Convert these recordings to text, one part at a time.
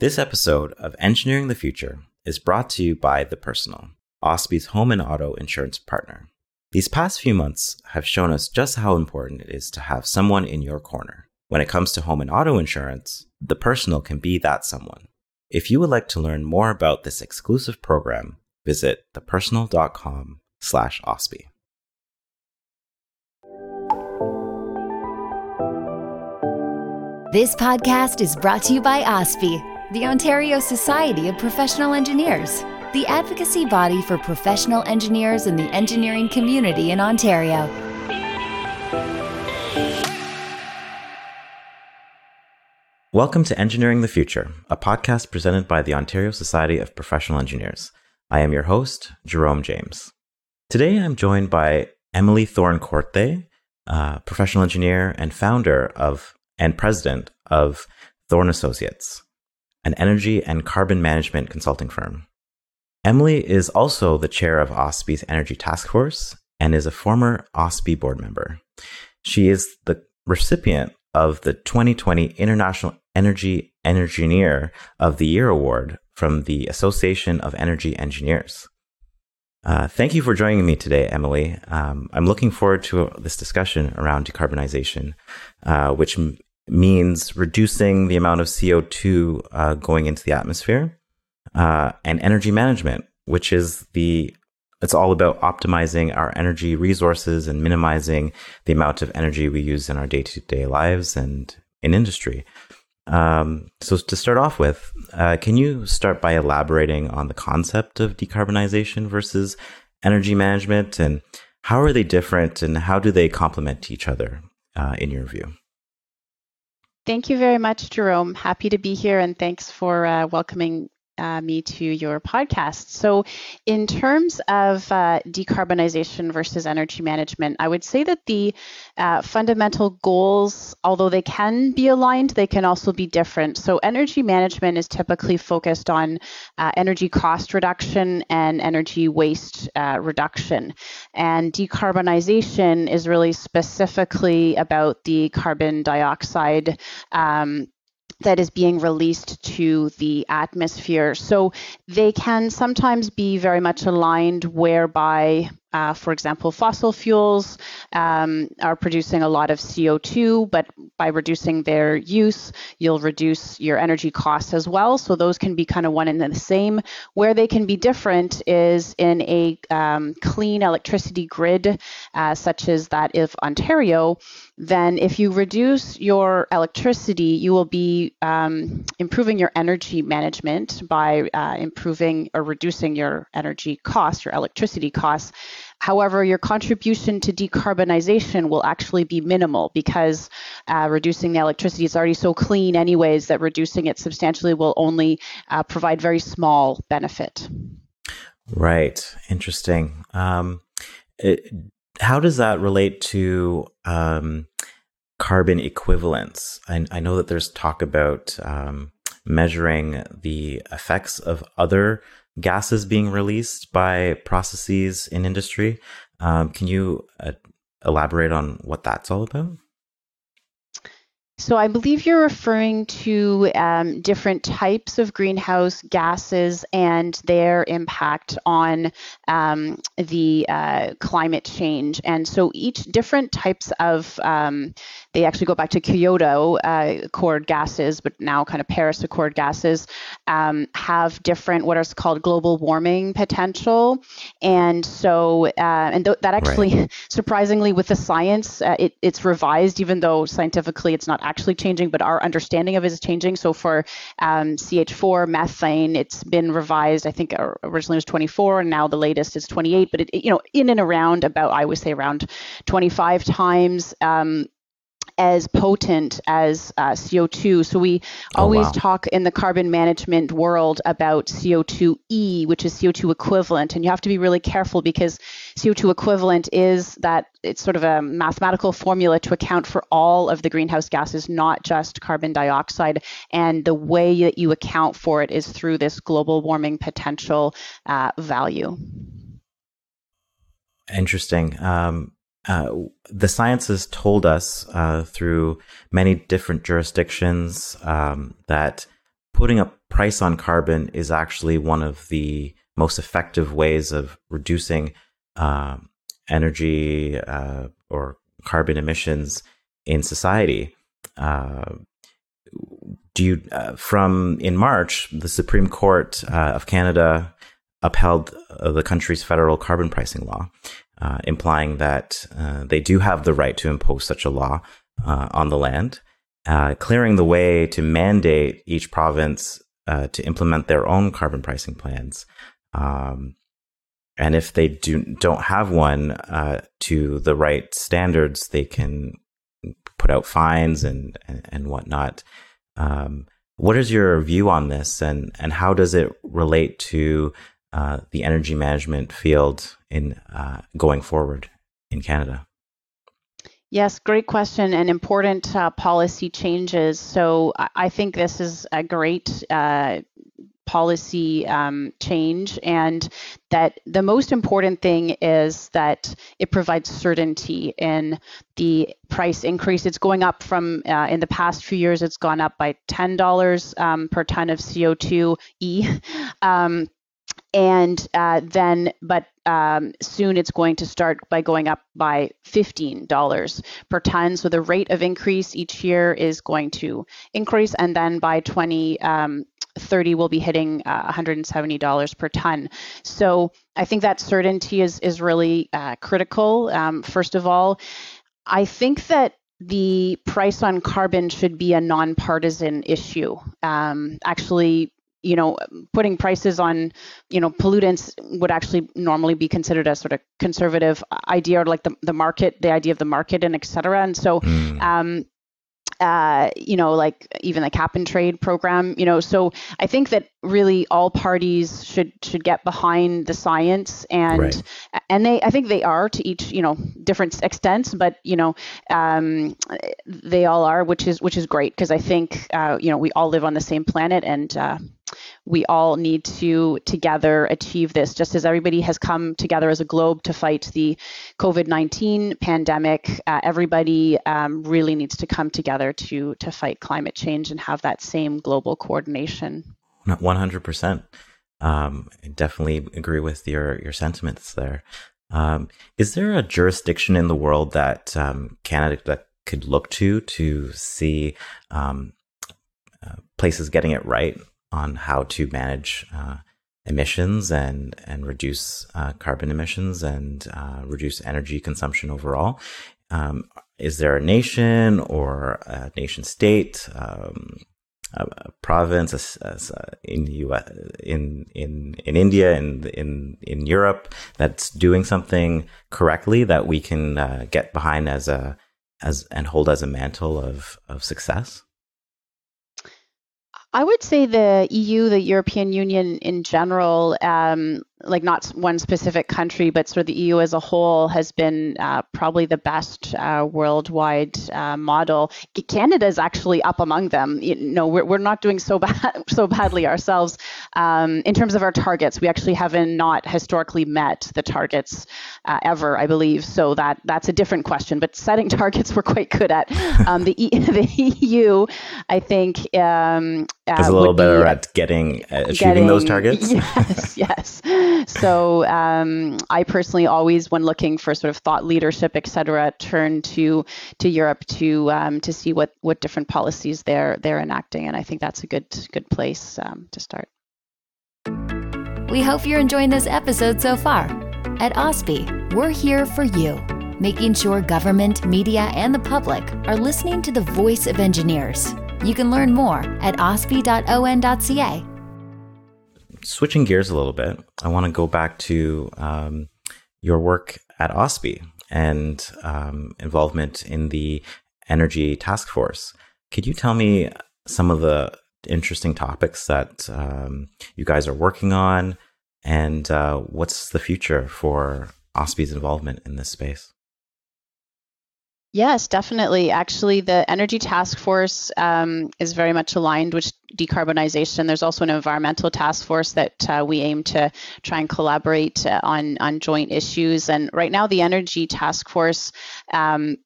This episode of Engineering the Future is brought to you by The Personal, OSPE's home and auto insurance partner. These past few months have shown us just how important it is to have someone in your corner. When it comes to home and auto insurance, The Personal can be that someone. If you would like to learn more about this exclusive program, visit thepersonal.com slash OSPE. This podcast is brought to you by OSPE, the Ontario Society of Professional Engineers, the advocacy body for professional engineers in the engineering community in Ontario. Welcome to Engineering the Future, a podcast presented by the Ontario Society of Professional Engineers. I am your host, Jerome James. Today I'm joined by Emily Thorn Corthay, uh, professional engineer and founder of and president of Thorn Associates, an energy and carbon management consulting firm. Emily is also the chair of OSPE's Energy Task Force and is a former OSPE board member. She is the recipient of the 2020 International Energy Engineer of the Year Award from the Association of Energy Engineers. Uh, thank you for joining me today, Emily. Um, I'm looking forward to this discussion around decarbonization, uh, which means reducing the amount of CO2 uh, going into the atmosphere, uh, and energy management, which is the it's all about optimizing our energy resources and minimizing the amount of energy we use in our day to day lives and in industry. Um, so, to start off with, uh, can you start by elaborating on the concept of decarbonization versus energy management and how are they different and how do they complement each other uh, in your view? Thank you very much, Jerome. Happy to be here and thanks for uh, welcoming uh, me to your podcast. So, in terms of uh, decarbonization versus energy management, I would say that the uh, fundamental goals, although they can be aligned, they can also be different. So, energy management is typically focused on uh, energy cost reduction and energy waste uh, reduction. And decarbonization is really specifically about the carbon dioxide. Um, that is being released to the atmosphere. So they can sometimes be very much aligned, whereby uh, for example, fossil fuels um, are producing a lot of CO2, but by reducing their use, you'll reduce your energy costs as well. So those can be kind of one and the same. Where they can be different is in a um, clean electricity grid, uh, such as that of Ontario. Then, if you reduce your electricity, you will be um, improving your energy management by uh, improving or reducing your energy costs, your electricity costs. However, your contribution to decarbonization will actually be minimal because uh, reducing the electricity is already so clean, anyways, that reducing it substantially will only uh, provide very small benefit. Right. Interesting. Um, it, how does that relate to um, carbon equivalence? I, I, know that there's talk about um, measuring the effects of other gases being released by processes in industry. Um, can you uh, elaborate on what that's all about? So I believe you're referring to um, different types of greenhouse gases and their impact on um, the uh, climate change. And so each different types of, um, they actually go back to Kyoto uh, Accord gases, but now kind of Paris Accord gases, um, have different what is called global warming potential. And so, uh, and th- that actually, right. surprisingly, with the science, uh, it, it's revised, even though scientifically it's not actually changing, but our understanding of it is changing. So for um, CH4 methane, it's been revised. I think originally it was 24, and now the latest is 28. But it, you know, in and around about I would say around 25 times. Um, as potent as uh, CO2. So we oh, always wow. talk in the carbon management world about CO2e, which is CO2 equivalent, and you have to be really careful because CO2 equivalent is that it's sort of a mathematical formula to account for all of the greenhouse gases, not just carbon dioxide. And the way that you account for it is through this global warming potential uh, value. Interesting. Um, uh, the sciences told us uh, through many different jurisdictions um, that putting a price on carbon is actually one of the most effective ways of reducing uh, energy uh, or carbon emissions in society. Uh, do you, uh, from in March, the Supreme Court uh, of Canada upheld uh, the country's federal carbon pricing law, implying that they do have the right to impose such a law on the land uh, clearing the way to mandate each province uh, to implement their own carbon pricing plans. Um, and if they do don't have one uh, to the right standards, they can put out fines and and, and whatnot. Um, what is your view on this, and and how does it relate to uh, the energy management field in uh, going forward in Canada? Yes, great question and important uh, policy changes. So I think this is a great uh, policy um, change, and that the most important thing is that it provides certainty in the price increase. It's going up from uh, in the past few years, it's gone up by $10 um, per ton of CO2 E. Um, and uh, then but um, soon it's going to start by going up by $15 per ton so the rate of increase each year is going to increase and then by 20 um, 30 will be hitting uh, $170 per ton. So I think that certainty is is really uh, critical. Um, first of all, I think that the price on carbon should be a nonpartisan issue. Um, actually, you know, putting prices on, you know, pollutants would actually normally be considered a sort of conservative idea or like the, the market, the idea of the market and et cetera. And so, mm. um, uh, you know, like even the cap and trade program, you know. So I think that really all parties should should get behind the science and right. and they I think they are to each you know different extents, but you know um, they all are, which is which is great because I think uh, you know we all live on the same planet and. Uh, we all need to together achieve this, just as everybody has come together as a globe to fight the COVID 19 pandemic. Uh, everybody um, really needs to come together to, to fight climate change and have that same global coordination. 100%. Um, I definitely agree with your, your sentiments there. Um, is there a jurisdiction in the world that um, Canada that could look to to see um, uh, places getting it right on how to manage uh, emissions and and reduce uh, carbon emissions and uh, reduce energy consumption overall. Um, is there a nation or a nation state, um, a, a, province a, a, in the US, in in in India and in in Europe that's doing something correctly that we can uh, get behind as a as and hold as a mantle of of success? I would say the EU, the European Union in general, um, like not one specific country, but sort of the EU as a whole has been uh, probably the best uh, worldwide uh, model. Canada is actually up among them. You know, we're, we're not doing so bad so badly ourselves um, in terms of our targets. We actually haven't not historically met the targets uh, ever, I believe. So that that's a different question. But setting targets, we're quite good at. Um, the, e- the EU, I think, um, uh, is a little better be, at getting uh, achieving getting, those targets. Yes, yes so um, I personally always, when looking for sort of thought leadership, et cetera, turn to to Europe to um, to see what what different policies they're they're enacting, and I think that's a good good place um, to start. We hope you're enjoying this episode so far. At OSPE, we're here for you, making sure government, media, and the public are listening to the voice of engineers. You can learn more at ospe.on.ca switching gears a little bit, I want to go back to um, your work at OSPE and um, involvement in the Energy Task Force. Could you tell me some of the interesting topics that um, you guys are working on, and uh, what's the future for OSPE's involvement in this space? Yes, definitely. Actually, the Energy Task Force um, is very much aligned with decarbonization. There's also an environmental task force that uh, we aim to try and collaborate uh, on on joint issues. And right now, the Energy Task Force um,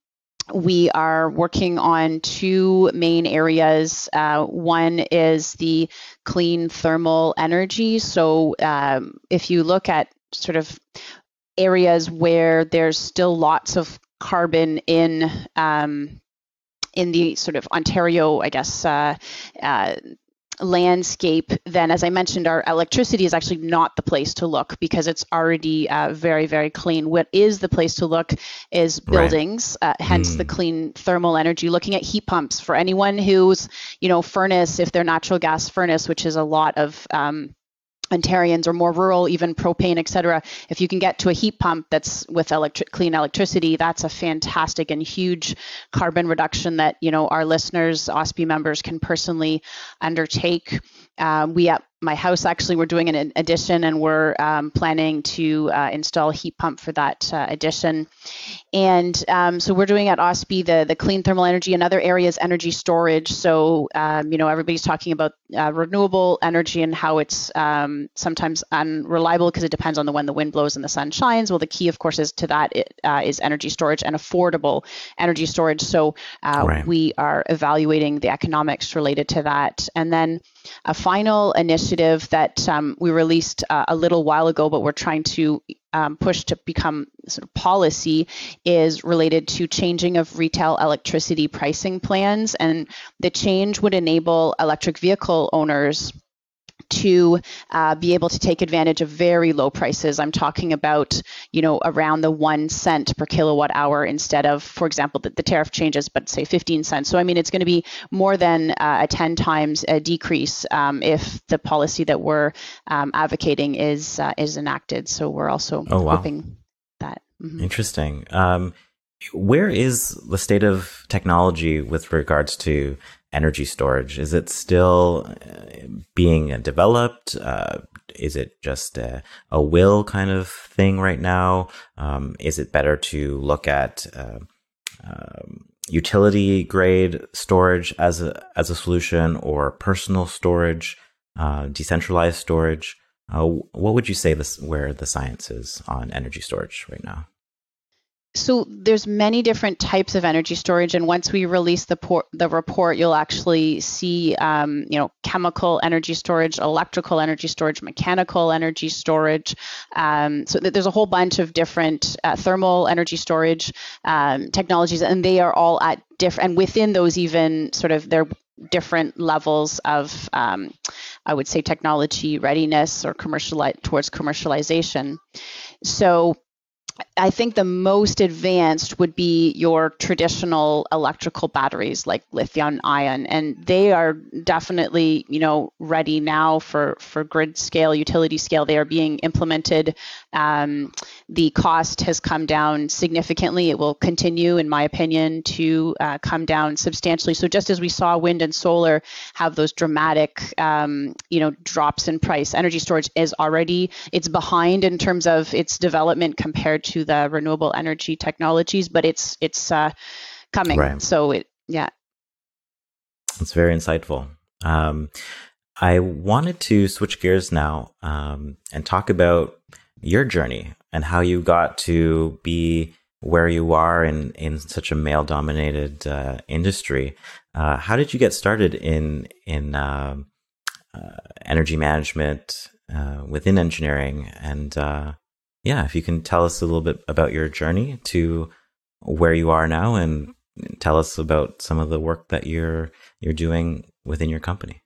we are working on two main areas. Uh, one is the clean thermal energy. So, um, if you look at sort of areas where there's still lots of carbon in um, in the sort of Ontario, I guess, uh, uh, landscape, then as I mentioned, our electricity is actually not the place to look because it's already uh, very, very clean. What is the place to look is buildings, right. uh, hence mm. the clean thermal energy. Looking at heat pumps for anyone who's, you know, furnace, if they're natural gas furnace, which is a lot of um, Ontarians or more rural, even propane, et cetera, if you can get to a heat pump that's with electric, clean electricity, that's a fantastic and huge carbon reduction that you know our listeners, OSPE members, can personally undertake. Um, we at my house actually we're doing an addition and we're um, planning to uh, install a heat pump for that uh, addition. And um, so we're doing at OSPE the, the clean thermal energy another area is energy storage. So um, you know everybody's talking about uh, renewable energy and how it's um, sometimes unreliable because it depends on the when the wind blows and the sun shines. Well the key of course is to that it, uh, is energy storage and affordable energy storage. So uh, right. we are evaluating the economics related to that. And then a final initiative that um, we released uh, a little while ago, but we're trying to um, push to become sort of policy is related to changing of retail electricity pricing plans. And the change would enable electric vehicle owners to uh, be able to take advantage of very low prices. I'm talking about, you know, around the one cent per kilowatt hour instead of, for example, the, the tariff changes, but say 15 cents. So, I mean, it's going to be more than uh, a 10 times a decrease um, if the policy that we're um, advocating is uh, is enacted. So, we're also oh, wow. hoping that. Mm-hmm. Interesting. Um, where is the state of technology with regards to energy storage? Is it still uh, being developed? Uh, is it just a, a, will kind of thing right now? Um, is it better to look at uh, um, utility grade storage as a as a solution, or personal storage, uh, decentralized storage? Uh, what would you say this where the science is on energy storage right now? So there's many different types of energy storage and once we release the, por- the report you'll actually see um, you know chemical energy storage electrical energy storage mechanical energy storage. Um, so there's a whole bunch of different uh, thermal energy storage um, technologies and they are all at different and within those even sort of their different levels of um, i would say technology readiness or commercial towards commercialization. So I think the most advanced would be your traditional electrical batteries like lithium ion, and they are definitely, you know, ready now for for grid scale, utility scale. They are being implemented. Um, the cost has come down significantly. It will continue, in my opinion, to uh, come down substantially. So just as we saw wind and solar have those dramatic, um, you know, drops in price, energy storage is already it's behind in terms of its development compared to the renewable energy technologies, but it's it's uh, coming. Right. So it yeah. It's very insightful. Um, I wanted to switch gears now um, and talk about your journey and how you got to be where you are in in such a male dominated uh, industry. Uh, how did you get started in in uh, uh energy management uh, within engineering and uh, yeah, if you can tell us a little bit about your journey to where you are now and tell us about some of the work that you're you're doing within your company.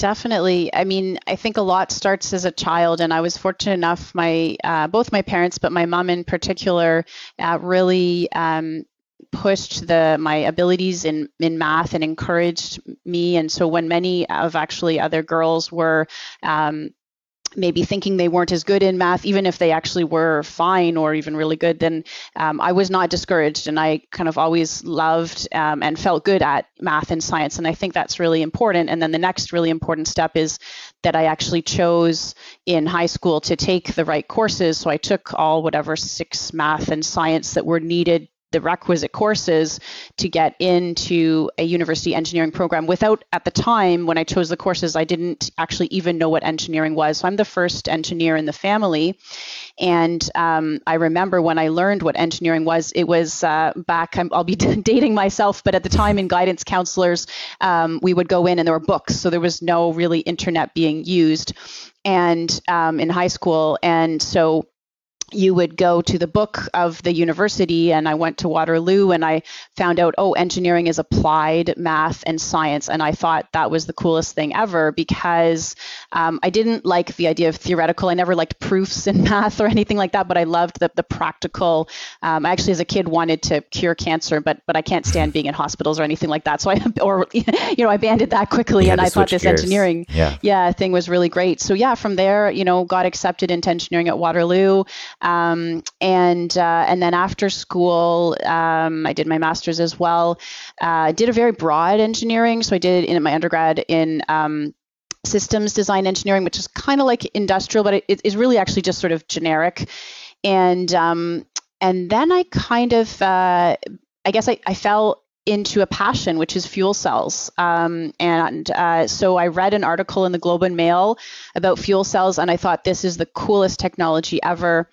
Definitely. I mean, I think a lot starts as a child, and I was fortunate enough. My uh, both my parents, but my mom in particular, uh, really um, pushed the my abilities in in math and encouraged me. And so when many of actually other girls were um, maybe thinking they weren't as good in math, even if they actually were fine or even really good, then um, I was not discouraged. And I kind of always loved um, and felt good at math and science. And I think that's really important. And then the next really important step is that I actually chose in high school to take the right courses. So I took all whatever six math and science that were needed the requisite courses to get into a university engineering program without at the time when I chose the courses I didn't actually even know what engineering was. So I'm the first engineer in the family. And um, I remember when I learned what engineering was it was uh, back i will be dating myself but at the time in guidance counselors um, we would go in and there were books. So there was no really internet being used. And um, in high school. And so you would go to the book of the university and i went to waterloo and i found out oh engineering is applied math and science and i thought that was the coolest thing ever because um, i didn't like the idea of theoretical i never liked proofs in math or anything like that but i loved the, the practical um, i actually as a kid wanted to cure cancer but but i can't stand being in hospitals or anything like that so i or you know i abandoned that quickly and i thought this gears. engineering yeah. yeah thing was really great so yeah from there you know got accepted into engineering at waterloo um, and uh, and then after school, um, I did my master's as well. Uh, did a very broad engineering, so I did in my undergrad in um, systems design engineering, which is kind of like industrial, but it is really actually just sort of generic. And um, and then I kind of uh, I guess I, I fell into a passion, which is fuel cells. Um, and uh, so I read an article in the Globe and Mail about fuel cells, and I thought this is the coolest technology ever.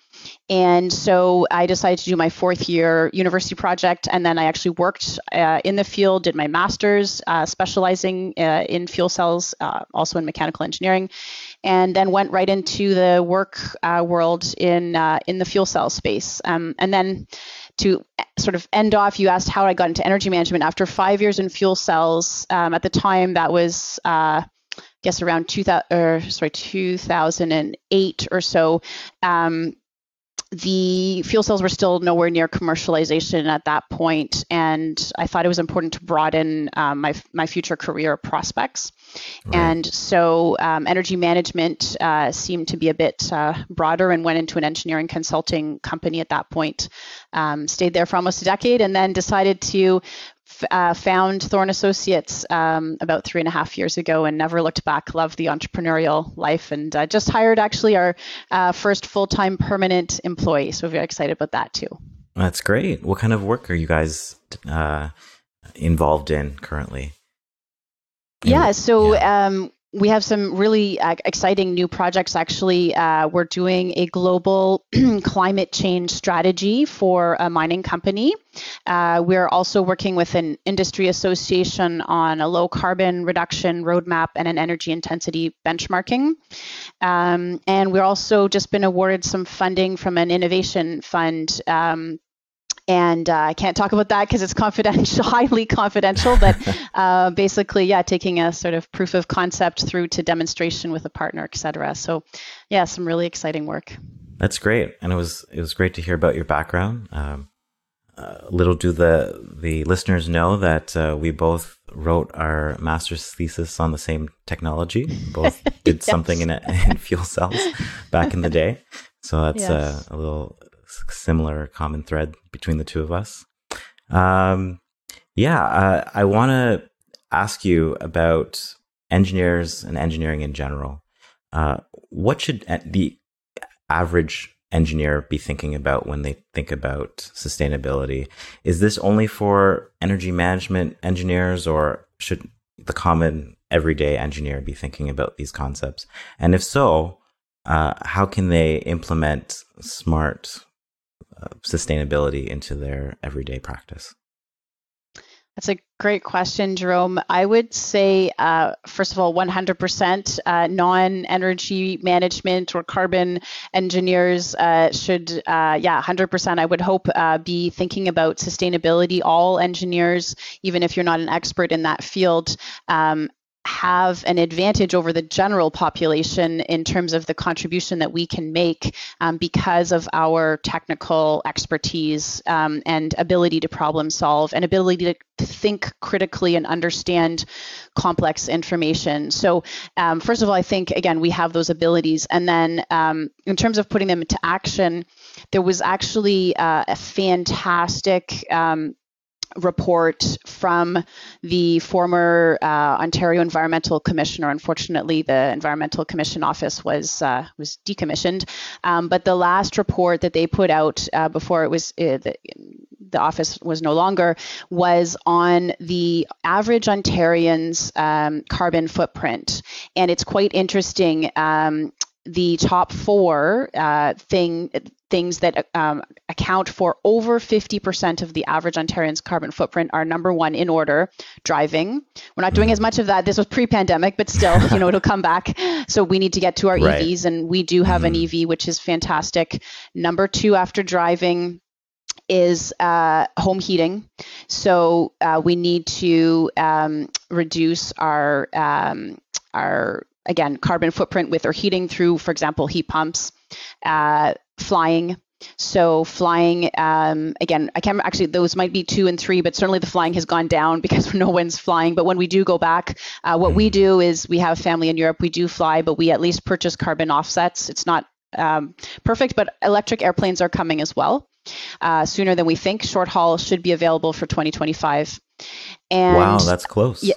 And so I decided to do my fourth year university project, and then I actually worked uh, in the field, did my master's, uh, specializing uh, in fuel cells, uh, also in mechanical engineering, and then went right into the work uh, world in in the fuel cell space. Um, and then to sort of end off, you asked how I got into energy management. After five years in fuel cells, um, at the time that was, uh, I guess, around 2000, or, sorry, 2008 or so. Um, the fuel cells were still nowhere near commercialization at that point, and I thought it was important to broaden um, my my future career prospects. Right. And so, um, energy management uh, seemed to be a bit uh, broader, and went into an engineering consulting company at that point. Um, stayed there for almost a decade, and then decided to uh, found Thorn Associates um, about three and a half years ago and never looked back. Loved the entrepreneurial life and uh, just hired actually our uh, first full time permanent employee. So we're very excited about that too. That's great. What kind of work are you guys uh, involved in currently? yeah, so yeah. Um, we have some really uh, exciting new projects. Actually, uh, we're doing a global climate change strategy for a mining company. Uh, we're also working with an industry association on a low carbon reduction roadmap and an energy intensity benchmarking. Um, and we're also just been awarded some funding from an innovation fund um, and uh, I can't talk about that because it's confidential, highly confidential. But uh, basically, yeah, taking a sort of proof of concept through to demonstration with a partner, et cetera. So, yeah, some really exciting work. That's great, and it was it was great to hear about your background. Um, uh, little do the the listeners know that uh, we both wrote our master's thesis on the same technology. Both did yes. something in, in fuel cells back in the day. So that's yes. a little similar common thread between the two of us. Um, yeah, uh, I want to ask you about engineers and engineering in general. Uh, what should the average engineer be thinking about when they think about sustainability? Is this only for energy management engineers, or should the common everyday engineer be thinking about these concepts? And if so, uh, how can they implement smart sustainability into their everyday practice? That's a great question, Jerome. I would say, uh, first of all, 100% uh, non energy management or carbon engineers uh, should, uh, yeah, 100%, I would hope, uh, be thinking about sustainability. All engineers, even if you're not an expert in that field, um, have an advantage over the general population in terms of the contribution that we can make um, because of our technical expertise um, and ability to problem solve and ability to think critically and understand complex information. So, um, first of all, I think, again, we have those abilities. And then um, in terms of putting them into action, there was actually uh, a fantastic um, report from the former uh, Ontario Environmental Commissioner. Unfortunately, the Environmental Commission office was uh, was decommissioned. Um, but the last report that they put out uh, before it was uh, the, the office was no longer, was on the average Ontarian's um, carbon footprint, and it's quite interesting. Um, the top four uh, thing things that um, account for over 50% of the average Ontarian's carbon footprint are number one in order driving. We're not doing as much of that. This was pre-pandemic, but still, you know, it'll come back. So we need to get to our right. EVs, and we do have mm-hmm. an EV, which is fantastic. Number two after driving is uh, home heating. So uh, we need to um, reduce our um, our again carbon footprint with our heating through, for example, heat pumps uh, flying. So flying, um, again, I can't actually. Those might be two and three, but certainly the flying has gone down because no one's flying. But when we do go back, uh, what we do is we have family in Europe. We do fly, but we at least purchase carbon offsets. It's not um, perfect, but electric airplanes are coming as well uh, sooner than we think. Short haul should be available for 2025. And wow, that's close. Yeah,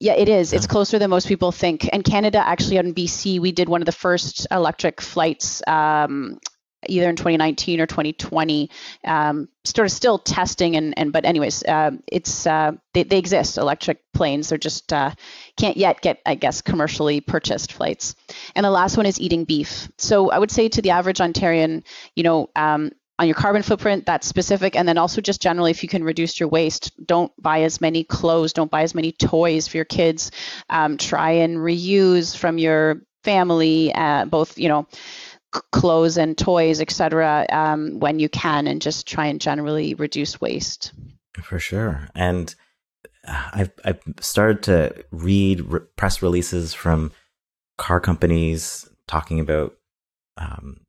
yeah, it is. It's closer than most people think. And Canada, actually, in BC, we did one of the first electric flights. Um, either in 2019 or 2020 um, sort of still testing and, and but anyways uh, it's uh, they, they exist electric planes they're just uh, can't yet get i guess commercially purchased flights. And the last one is eating beef. So i would say to the average ontarian you know um, on your carbon footprint that's specific. And then also just generally if you can reduce your waste don't buy as many clothes don't buy as many toys for your kids. Um, try and reuse from your family uh, both you know clothes and toys etc um, when you can and just try and generally reduce waste. For sure. And i've, I've started to read re- press releases from car companies talking about um,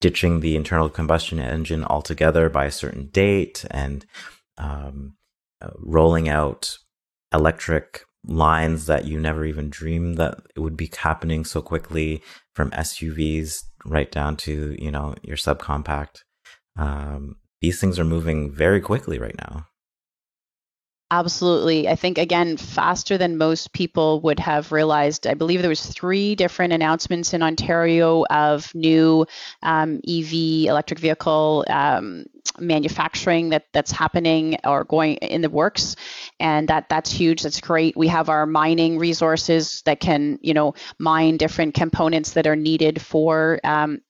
ditching the internal combustion engine altogether by a certain date and um, uh, rolling out electric lines that you never even dreamed that it would be happening so quickly from SUVs right down to you know your subcompact. Um, these things are moving very quickly right now. Absolutely. I think again faster than most people would have realized. I believe there was three different announcements in Ontario of new um, EV electric vehicle um, manufacturing that that's happening or going in the works, and that that's huge. That's great. We have our mining resources that can you know mine different components that are needed for um,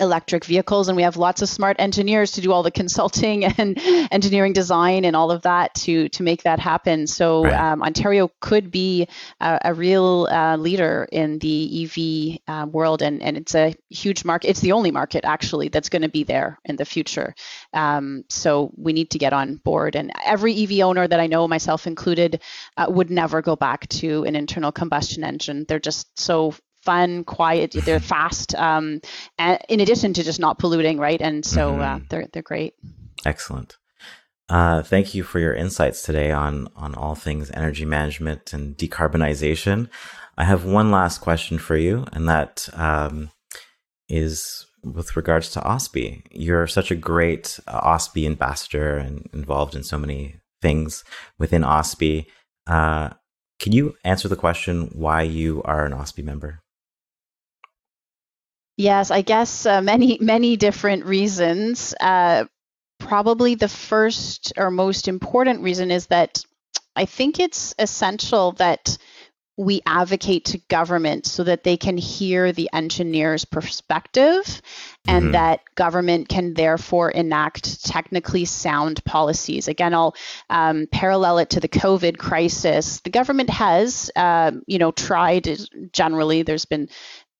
electric vehicles and we have lots of smart engineers to do all the consulting and engineering design and all of that to to make that happen. So right. um, ontario could be a, a real uh, leader in the ev uh, world and and it's a huge market it's the only market actually that's going to be there in the future. Um, so we need to get on board and every ev owner that i know myself included uh, would never go back to an internal combustion engine. They're just so fun, quiet. They're fast. Um, in addition to just not polluting, right? And so uh, mm-hmm. uh, they're they're great. Excellent. Uh, thank you for your insights today on on all things energy management and decarbonization. I have one last question for you, and that um, is with regards to OSPE. You're such a great uh, OSPE ambassador and involved in so many things within OSPE. Uh, can you answer the question why you are an OSPE member? Yes, I guess uh, many many different reasons. Uh, probably the first or most important reason is that I think it's essential that we advocate to government so that they can hear the engineer's perspective and mm-hmm. that government can therefore enact technically sound policies. Again, I'll um, parallel it to the COVID crisis. The government has, uh, you know, tried generally, there's been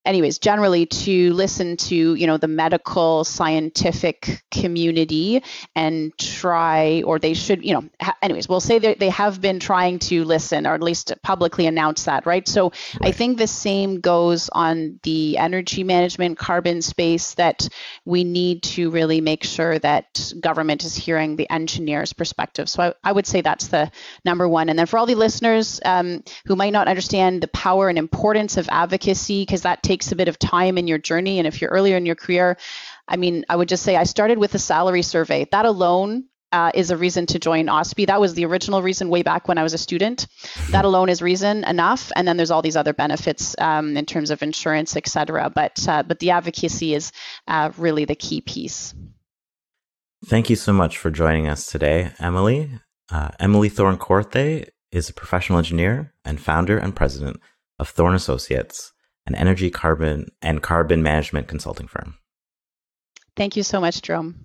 anyways generally to listen to you know the medical scientific community and try or they should you know ha- anyways we'll say that they have been trying to listen or at least publicly announce that right? So right. i think the same goes on the energy management carbon space that we need to really make sure that government is hearing the engineer's perspective. So i, I would say that's the number one. And then for all the listeners um, who might not understand the power and importance of advocacy because that takes takes a bit of time in your journey. And if you're earlier in your career, I mean, I would just say I started with a salary survey. That alone uh, is a reason to join OSPE. That was the original reason way back when I was a student. That alone is reason enough. And then there's all these other benefits um, in terms of insurance, et cetera. But, uh, but the advocacy is uh, really the key piece. Thank you so much for joining us today, Emily. Uh, Emily Thorn Corthay is a professional engineer and founder and president of Thorn Associates, an energy, carbon, and carbon management consulting firm. Thank you so much, Jerome.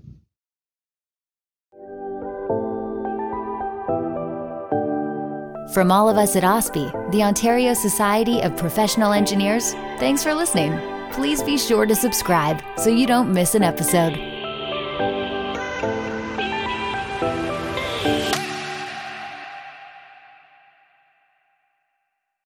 From all of us at OSPE, the Ontario Society of Professional Engineers, thanks for listening. Please be sure to subscribe so you don't miss an episode.